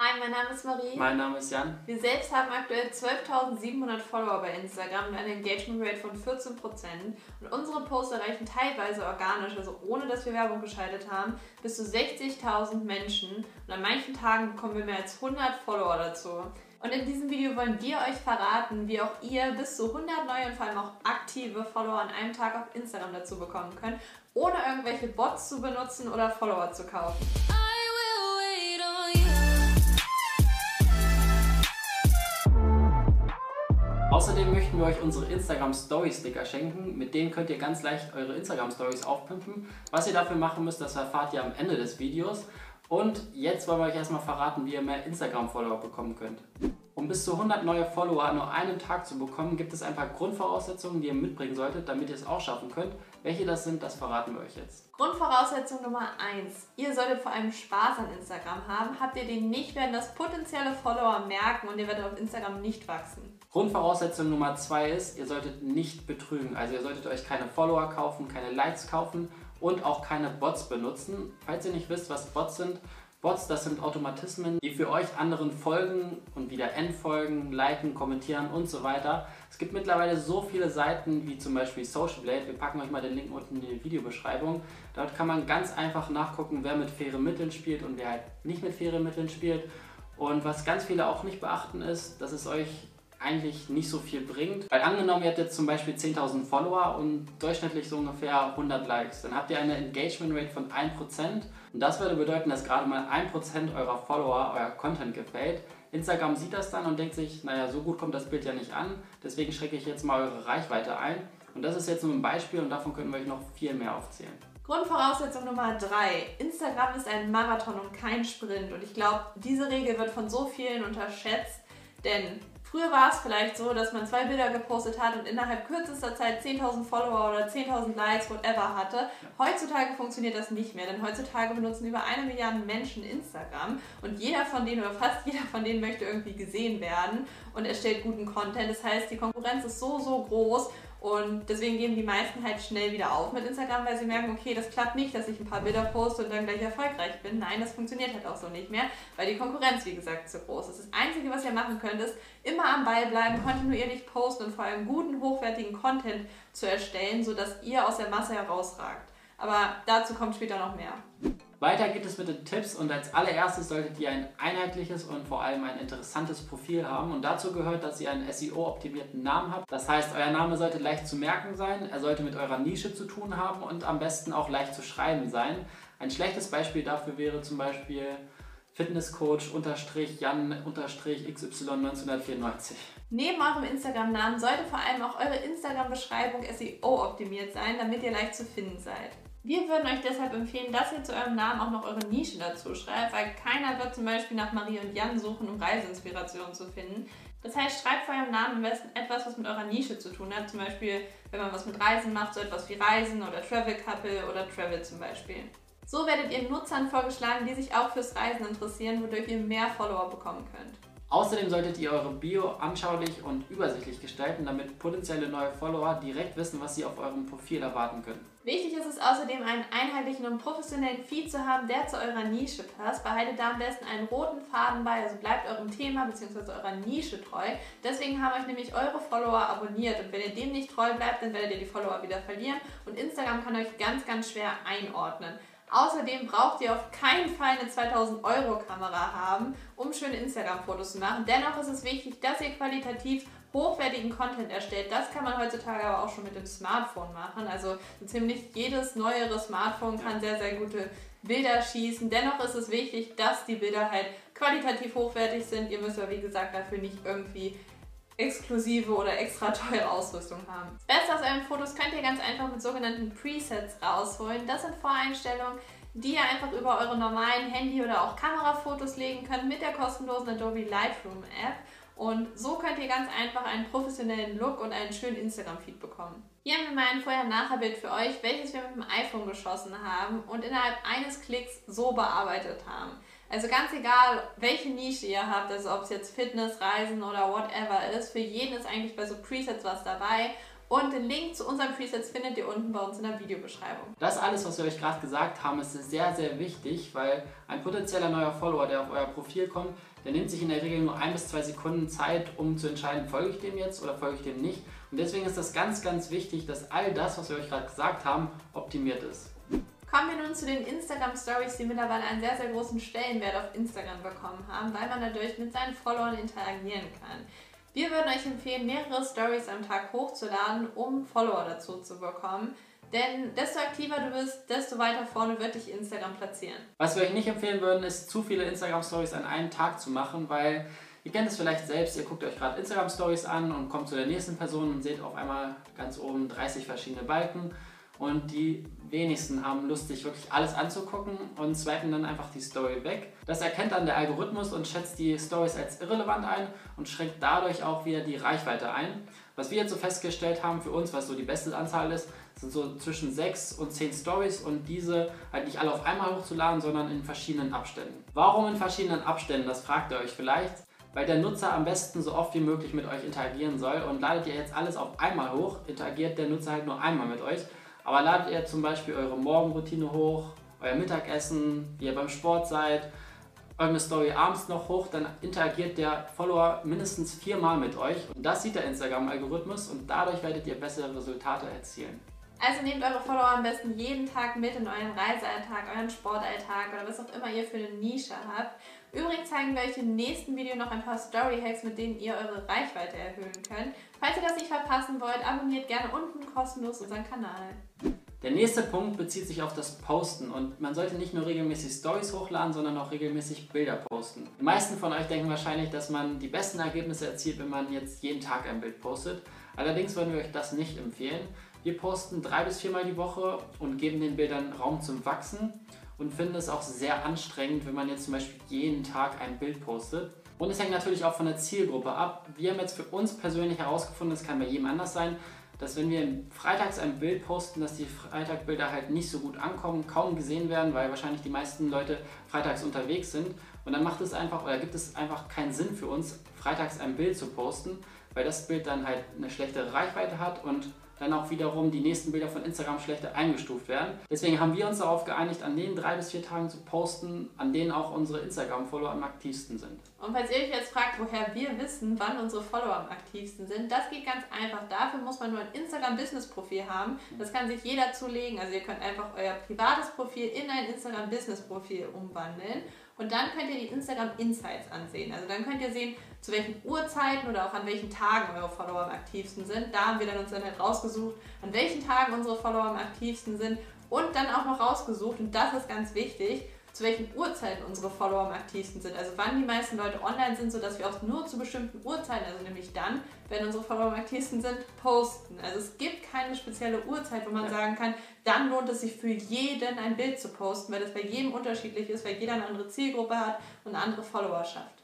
Hi, mein Name ist Marie. Mein Name ist Jan. Wir selbst haben aktuell 12.700 Follower bei Instagram und eine Engagement Rate von 14%. Und unsere Posts erreichen teilweise organisch, also ohne dass wir Werbung geschaltet haben, bis zu 60.000 Menschen. Und an manchen Tagen bekommen wir mehr als 100 Follower dazu. Und in diesem Video wollen wir euch verraten, wie auch ihr bis zu 100 neue und vor allem auch aktive Follower an einem Tag auf Instagram dazu bekommen könnt, ohne irgendwelche Bots zu benutzen oder Follower zu kaufen. Außerdem möchten wir euch unsere Instagram Story Sticker schenken. Mit denen könnt ihr ganz leicht eure Instagram Stories aufpimpen. Was ihr dafür machen müsst, das erfahrt ihr am Ende des Videos. Und jetzt wollen wir euch erstmal verraten, wie ihr mehr Instagram-Follower bekommen könnt. Um bis zu 100 neue Follower an nur einem Tag zu bekommen, gibt es ein paar Grundvoraussetzungen, die ihr mitbringen solltet, damit ihr es auch schaffen könnt. Welche das sind, das verraten wir euch jetzt. Grundvoraussetzung Nummer 1. Ihr solltet vor allem Spaß an Instagram haben. Habt ihr den nicht, werden das potenzielle Follower merken und ihr werdet auf Instagram nicht wachsen. Grundvoraussetzung Nummer 2 ist, ihr solltet nicht betrügen. Also ihr solltet euch keine Follower kaufen, keine Likes kaufen und auch keine Bots benutzen. Falls ihr nicht wisst, was Bots sind, Bots, das sind Automatismen, die für euch anderen folgen und wieder entfolgen, liken, kommentieren und so weiter. Es gibt mittlerweile so viele Seiten wie zum Beispiel Social Blade. Wir packen euch mal den Link unten in die Videobeschreibung. Dort kann man ganz einfach nachgucken, wer mit fairen Mitteln spielt und wer halt nicht mit fairen Mitteln spielt. Und was ganz viele auch nicht beachten ist, dass es euch eigentlich nicht so viel bringt. Weil angenommen, ihr habt jetzt zum Beispiel 10.000 Follower und durchschnittlich so ungefähr 100 Likes, dann habt ihr eine Engagement Rate von 1% und das würde bedeuten, dass gerade mal 1% eurer Follower euer Content gefällt. Instagram sieht das dann und denkt sich, naja, so gut kommt das Bild ja nicht an, deswegen schrecke ich jetzt mal eure Reichweite ein. Und das ist jetzt nur ein Beispiel und davon können wir euch noch viel mehr aufzählen. Grundvoraussetzung Nummer 3. Instagram ist ein Marathon und kein Sprint. Und ich glaube, diese Regel wird von so vielen unterschätzt, denn Früher war es vielleicht so, dass man zwei Bilder gepostet hat und innerhalb kürzester Zeit 10.000 Follower oder 10.000 Likes, whatever hatte. Heutzutage funktioniert das nicht mehr, denn heutzutage benutzen über eine Milliarde Menschen Instagram und jeder von denen oder fast jeder von denen möchte irgendwie gesehen werden und erstellt guten Content. Das heißt, die Konkurrenz ist so, so groß und deswegen geben die meisten halt schnell wieder auf mit Instagram, weil sie merken, okay, das klappt nicht, dass ich ein paar Bilder poste und dann gleich erfolgreich bin. Nein, das funktioniert halt auch so nicht mehr, weil die Konkurrenz, wie gesagt, zu groß ist. Das Einzige, was ihr machen könnt, ist immer am Ball bleiben, kontinuierlich posten und vor allem guten, hochwertigen Content zu erstellen, sodass ihr aus der Masse herausragt. Aber dazu kommt später noch mehr. Weiter geht es mit den Tipps und als allererstes solltet ihr ein einheitliches und vor allem ein interessantes Profil haben und dazu gehört, dass ihr einen SEO-optimierten Namen habt. Das heißt, euer Name sollte leicht zu merken sein, er sollte mit eurer Nische zu tun haben und am besten auch leicht zu schreiben sein. Ein schlechtes Beispiel dafür wäre zum Beispiel Fitnesscoach Jan XY 1994. Neben eurem Instagram-Namen sollte vor allem auch eure Instagram-Beschreibung SEO optimiert sein, damit ihr leicht zu finden seid. Wir würden euch deshalb empfehlen, dass ihr zu eurem Namen auch noch eure Nische dazu schreibt, weil keiner wird zum Beispiel nach Marie und Jan suchen, um Reiseinspiration zu finden. Das heißt, schreibt vor eurem Namen am besten etwas, was mit eurer Nische zu tun hat. Zum Beispiel, wenn man was mit Reisen macht, so etwas wie Reisen oder Travel Couple oder Travel zum Beispiel. So werdet ihr Nutzern vorgeschlagen, die sich auch fürs Reisen interessieren, wodurch ihr mehr Follower bekommen könnt. Außerdem solltet ihr eure Bio anschaulich und übersichtlich gestalten, damit potenzielle neue Follower direkt wissen, was sie auf eurem Profil erwarten können. Wichtig ist es außerdem, einen einheitlichen und professionellen Feed zu haben, der zu eurer Nische passt. Behaltet da am besten einen roten Faden bei, also bleibt eurem Thema bzw. eurer Nische treu. Deswegen haben euch nämlich eure Follower abonniert und wenn ihr dem nicht treu bleibt, dann werdet ihr die Follower wieder verlieren und Instagram kann euch ganz, ganz schwer einordnen. Außerdem braucht ihr auf keinen Fall eine 2000 Euro Kamera haben, um schöne Instagram-Fotos zu machen. Dennoch ist es wichtig, dass ihr qualitativ hochwertigen Content erstellt. Das kann man heutzutage aber auch schon mit dem Smartphone machen. Also so ziemlich jedes neuere Smartphone kann sehr, sehr gute Bilder schießen. Dennoch ist es wichtig, dass die Bilder halt qualitativ hochwertig sind. Ihr müsst aber wie gesagt dafür nicht irgendwie exklusive oder extra teure Ausrüstung haben. Das Beste aus euren Fotos könnt ihr ganz einfach mit sogenannten Presets rausholen. Das sind Voreinstellungen, die ihr einfach über eure normalen Handy- oder auch Kamerafotos legen könnt mit der kostenlosen Adobe Lightroom App. Und so könnt ihr ganz einfach einen professionellen Look und einen schönen Instagram-Feed bekommen. Hier haben wir mal ein Vorher-Nachher-Bild für euch, welches wir mit dem iPhone geschossen haben und innerhalb eines Klicks so bearbeitet haben. Also ganz egal, welche Nische ihr habt, also ob es jetzt Fitness, Reisen oder whatever ist, für jeden ist eigentlich bei so Presets was dabei. Und den Link zu unseren Presets findet ihr unten bei uns in der Videobeschreibung. Das alles, was wir euch gerade gesagt haben, ist sehr, sehr wichtig, weil ein potenzieller neuer Follower, der auf euer Profil kommt, der nimmt sich in der Regel nur ein bis zwei Sekunden Zeit, um zu entscheiden, folge ich dem jetzt oder folge ich dem nicht. Und deswegen ist das ganz, ganz wichtig, dass all das, was wir euch gerade gesagt haben, optimiert ist. Kommen wir nun zu den Instagram Stories, die mittlerweile einen sehr, sehr großen Stellenwert auf Instagram bekommen haben, weil man dadurch mit seinen Followern interagieren kann. Wir würden euch empfehlen, mehrere Stories am Tag hochzuladen, um Follower dazu zu bekommen. Denn desto aktiver du bist, desto weiter vorne wird dich Instagram platzieren. Was wir euch nicht empfehlen würden, ist zu viele Instagram Stories an einem Tag zu machen, weil ihr kennt es vielleicht selbst, ihr guckt euch gerade Instagram Stories an und kommt zu der nächsten Person und seht auf einmal ganz oben 30 verschiedene Balken und die wenigsten haben Lust, sich wirklich alles anzugucken und swipen dann einfach die Story weg. Das erkennt dann der Algorithmus und schätzt die Stories als irrelevant ein und schränkt dadurch auch wieder die Reichweite ein. Was wir jetzt so festgestellt haben für uns, was so die beste Anzahl ist, sind so zwischen 6 und 10 Stories und diese halt nicht alle auf einmal hochzuladen, sondern in verschiedenen Abständen. Warum in verschiedenen Abständen? Das fragt ihr euch vielleicht weil der Nutzer am besten so oft wie möglich mit euch interagieren soll. Und ladet ihr jetzt alles auf einmal hoch, interagiert der Nutzer halt nur einmal mit euch. Aber ladet ihr zum Beispiel eure Morgenroutine hoch, euer Mittagessen, wie ihr beim Sport seid, irgendeine Story abends noch hoch, dann interagiert der Follower mindestens viermal mit euch. Und das sieht der Instagram-Algorithmus und dadurch werdet ihr bessere Resultate erzielen. Also nehmt eure Follower am besten jeden Tag mit in euren Reisealltag, euren Sportalltag oder was auch immer ihr für eine Nische habt. Übrigens zeigen wir euch im nächsten Video noch ein paar Story-Hacks, mit denen ihr eure Reichweite erhöhen könnt. Falls ihr das nicht verpassen wollt, abonniert gerne unten kostenlos unseren Kanal. Der nächste Punkt bezieht sich auf das Posten und man sollte nicht nur regelmäßig Stories hochladen, sondern auch regelmäßig Bilder posten. Die meisten von euch denken wahrscheinlich, dass man die besten Ergebnisse erzielt, wenn man jetzt jeden Tag ein Bild postet. Allerdings würden wir euch das nicht empfehlen. Wir posten drei bis viermal die Woche und geben den Bildern Raum zum Wachsen und finden es auch sehr anstrengend, wenn man jetzt zum Beispiel jeden Tag ein Bild postet. Und es hängt natürlich auch von der Zielgruppe ab. Wir haben jetzt für uns persönlich herausgefunden, das kann bei jedem anders sein, dass wenn wir freitags ein Bild posten, dass die Freitagbilder halt nicht so gut ankommen, kaum gesehen werden, weil wahrscheinlich die meisten Leute freitags unterwegs sind. Und dann macht es einfach oder gibt es einfach keinen Sinn für uns, freitags ein Bild zu posten, weil das Bild dann halt eine schlechtere Reichweite hat und dann auch wiederum die nächsten Bilder von Instagram schlechter eingestuft werden. Deswegen haben wir uns darauf geeinigt, an den drei bis vier Tagen zu posten, an denen auch unsere Instagram-Follower am aktivsten sind. Und falls ihr euch jetzt fragt, woher wir wissen, wann unsere Follower am aktivsten sind, das geht ganz einfach. Dafür muss man nur ein Instagram-Business-Profil haben. Das kann sich jeder zulegen. Also ihr könnt einfach euer privates Profil in ein Instagram-Business-Profil umwandeln. Und dann könnt ihr die Instagram Insights ansehen. Also dann könnt ihr sehen, zu welchen Uhrzeiten oder auch an welchen Tagen eure Follower am aktivsten sind. Da haben wir dann uns dann halt rausgesucht, an welchen Tagen unsere Follower am aktivsten sind und dann auch noch rausgesucht, und das ist ganz wichtig, zu welchen Uhrzeiten unsere Follower am aktivsten sind. Also wann die meisten Leute online sind, sodass wir auch nur zu bestimmten Uhrzeiten, also nämlich dann, wenn unsere Follower am aktivsten sind, posten. Also es gibt keine spezielle Uhrzeit, wo man ja. sagen kann, dann lohnt es sich für jeden ein Bild zu posten, weil das bei jedem unterschiedlich ist, weil jeder eine andere Zielgruppe hat und eine andere Followerschaft.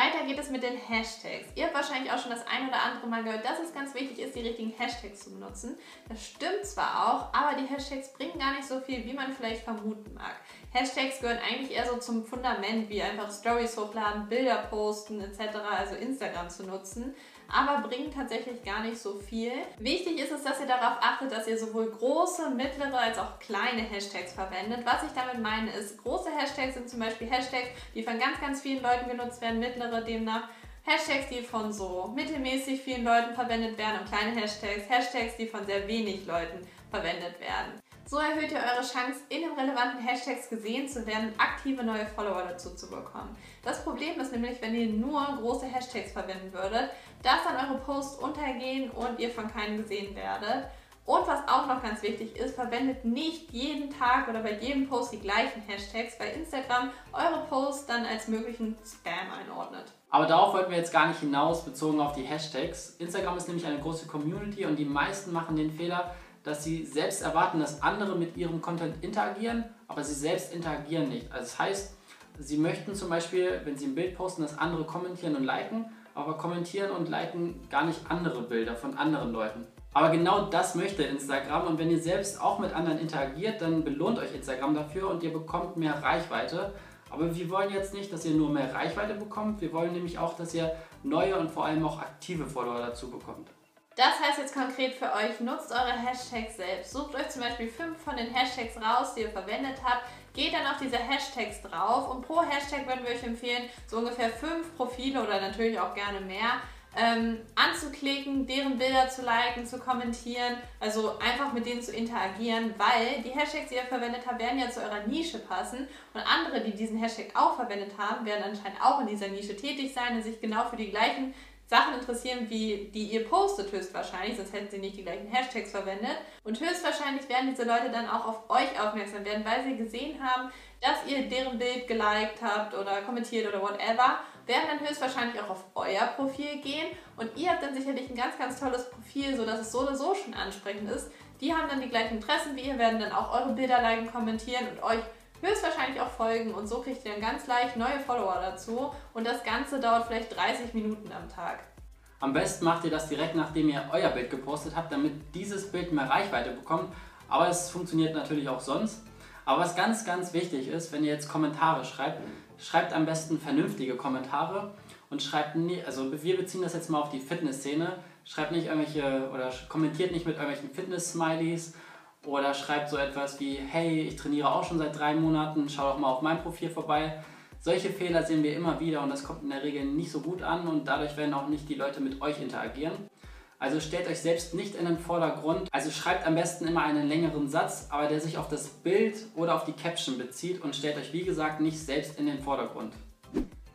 Weiter geht es mit den Hashtags. Ihr habt wahrscheinlich auch schon das ein oder andere Mal gehört, dass es ganz wichtig ist, die richtigen Hashtags zu benutzen. Das stimmt zwar auch, aber die Hashtags bringen gar nicht so viel, wie man vielleicht vermuten mag. Hashtags gehören eigentlich eher so zum Fundament, wie einfach Stories hochladen, Bilder posten etc., also Instagram zu nutzen aber bringen tatsächlich gar nicht so viel. Wichtig ist es, dass ihr darauf achtet, dass ihr sowohl große, mittlere als auch kleine Hashtags verwendet. Was ich damit meine ist, große Hashtags sind zum Beispiel Hashtags, die von ganz, ganz vielen Leuten genutzt werden, mittlere demnach Hashtags, die von so mittelmäßig vielen Leuten verwendet werden und kleine Hashtags, Hashtags, die von sehr wenig Leuten verwendet werden. So erhöht ihr eure Chance, in den relevanten Hashtags gesehen zu werden und aktive neue Follower dazu zu bekommen. Das Problem ist nämlich, wenn ihr nur große Hashtags verwenden würdet, dass dann eure Posts untergehen und ihr von keinem gesehen werdet. Und was auch noch ganz wichtig ist, verwendet nicht jeden Tag oder bei jedem Post die gleichen Hashtags, weil Instagram eure Posts dann als möglichen Spam einordnet. Aber darauf wollten wir jetzt gar nicht hinaus, bezogen auf die Hashtags. Instagram ist nämlich eine große Community und die meisten machen den Fehler, dass sie selbst erwarten, dass andere mit ihrem Content interagieren, aber sie selbst interagieren nicht. Also das heißt, sie möchten zum Beispiel, wenn sie ein Bild posten, dass andere kommentieren und liken, aber kommentieren und liken gar nicht andere Bilder von anderen Leuten. Aber genau das möchte Instagram und wenn ihr selbst auch mit anderen interagiert, dann belohnt euch Instagram dafür und ihr bekommt mehr Reichweite. Aber wir wollen jetzt nicht, dass ihr nur mehr Reichweite bekommt, wir wollen nämlich auch, dass ihr neue und vor allem auch aktive Follower dazu bekommt. Das heißt jetzt konkret für euch, nutzt eure Hashtags selbst. Sucht euch zum Beispiel fünf von den Hashtags raus, die ihr verwendet habt. Geht dann auf diese Hashtags drauf und pro Hashtag würden wir euch empfehlen, so ungefähr fünf Profile oder natürlich auch gerne mehr ähm, anzuklicken, deren Bilder zu liken, zu kommentieren, also einfach mit denen zu interagieren, weil die Hashtags, die ihr verwendet habt, werden ja zu eurer Nische passen und andere, die diesen Hashtag auch verwendet haben, werden anscheinend auch in dieser Nische tätig sein und sich genau für die gleichen Sachen interessieren, wie die ihr postet höchstwahrscheinlich, sonst hätten sie nicht die gleichen Hashtags verwendet. Und höchstwahrscheinlich werden diese Leute dann auch auf euch aufmerksam werden, weil sie gesehen haben, dass ihr deren Bild geliked habt oder kommentiert oder whatever werden dann höchstwahrscheinlich auch auf euer Profil gehen und ihr habt dann sicherlich ein ganz, ganz tolles Profil, sodass es so oder so schon ansprechend ist. Die haben dann die gleichen Interessen wie ihr, werden dann auch eure Bilder liken, kommentieren und euch höchstwahrscheinlich auch folgen und so kriegt ihr dann ganz leicht neue Follower dazu und das Ganze dauert vielleicht 30 Minuten am Tag. Am besten macht ihr das direkt nachdem ihr euer Bild gepostet habt, damit dieses Bild mehr Reichweite bekommt, aber es funktioniert natürlich auch sonst. Aber was ganz, ganz wichtig ist, wenn ihr jetzt Kommentare schreibt, schreibt am besten vernünftige Kommentare und schreibt nie, also wir beziehen das jetzt mal auf die Fitnessszene, schreibt nicht irgendwelche oder kommentiert nicht mit irgendwelchen Fitness-Smileys oder schreibt so etwas wie, hey, ich trainiere auch schon seit drei Monaten, schau doch mal auf mein Profil vorbei. Solche Fehler sehen wir immer wieder und das kommt in der Regel nicht so gut an und dadurch werden auch nicht die Leute mit euch interagieren. Also stellt euch selbst nicht in den Vordergrund. Also schreibt am besten immer einen längeren Satz, aber der sich auf das Bild oder auf die Caption bezieht und stellt euch wie gesagt nicht selbst in den Vordergrund.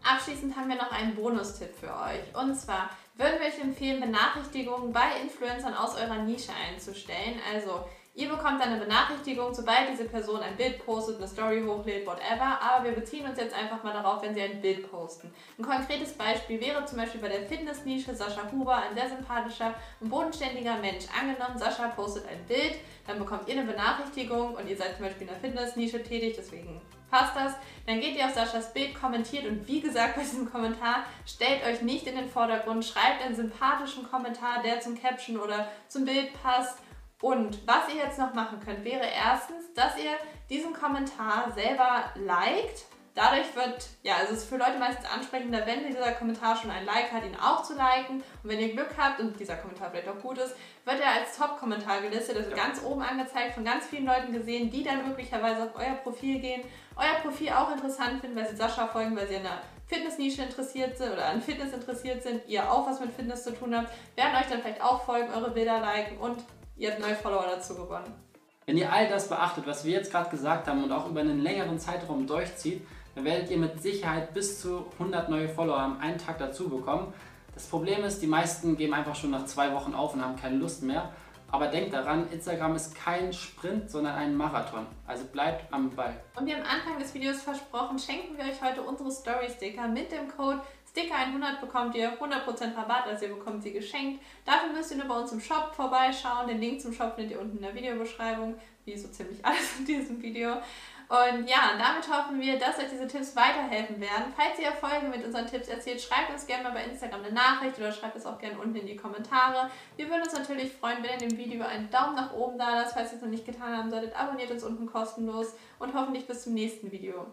Abschließend haben wir noch einen Bonustipp für euch. Und zwar würden wir euch empfehlen, Benachrichtigungen bei Influencern aus eurer Nische einzustellen. Also Ihr bekommt dann eine Benachrichtigung, sobald diese Person ein Bild postet, eine Story hochlädt, whatever. Aber wir beziehen uns jetzt einfach mal darauf, wenn sie ein Bild posten. Ein konkretes Beispiel wäre zum Beispiel bei der Fitnessnische Sascha Huber, ein sehr sympathischer und bodenständiger Mensch. Angenommen, Sascha postet ein Bild, dann bekommt ihr eine Benachrichtigung und ihr seid zum Beispiel in der Fitnessnische tätig, deswegen passt das. Dann geht ihr auf Saschas Bild, kommentiert und wie gesagt bei diesem Kommentar, stellt euch nicht in den Vordergrund, schreibt einen sympathischen Kommentar, der zum Caption oder zum Bild passt und was ihr jetzt noch machen könnt, wäre erstens, dass ihr diesen Kommentar selber liked. Dadurch wird, ja, also es ist für Leute meistens ansprechender, wenn dieser Kommentar schon ein Like hat, ihn auch zu liken. Und wenn ihr Glück habt und dieser Kommentar vielleicht auch gut ist, wird er als Top-Kommentar gelistet, also ganz oben angezeigt, von ganz vielen Leuten gesehen, die dann möglicherweise auf euer Profil gehen, euer Profil auch interessant finden, weil sie Sascha folgen, weil sie in der Fitnessnische interessiert sind oder an Fitness interessiert sind, ihr auch was mit Fitness zu tun habt, werden euch dann vielleicht auch folgen, eure Bilder liken und ihr habt neue Follower dazu gewonnen. Wenn ihr all das beachtet, was wir jetzt gerade gesagt haben und auch über einen längeren Zeitraum durchzieht, dann werdet ihr mit Sicherheit bis zu 100 neue Follower am einen Tag dazu bekommen. Das Problem ist, die meisten geben einfach schon nach zwei Wochen auf und haben keine Lust mehr. Aber denkt daran, Instagram ist kein Sprint, sondern ein Marathon. Also bleibt am Ball. Und wie am Anfang des Videos versprochen, schenken wir euch heute unsere Story-Sticker mit dem Code Sticker 100 bekommt ihr 100% Rabatt, also ihr bekommt sie geschenkt. Dafür müsst ihr nur bei uns im Shop vorbeischauen. Den Link zum Shop findet ihr unten in der Videobeschreibung, wie so ziemlich alles in diesem Video. Und ja, damit hoffen wir, dass euch diese Tipps weiterhelfen werden. Falls ihr Erfolge mit unseren Tipps erzielt, schreibt uns gerne mal bei Instagram eine Nachricht oder schreibt es auch gerne unten in die Kommentare. Wir würden uns natürlich freuen, wenn ihr dem Video einen Daumen nach oben da lasst. Falls ihr es noch nicht getan haben solltet, abonniert uns unten kostenlos und hoffentlich bis zum nächsten Video.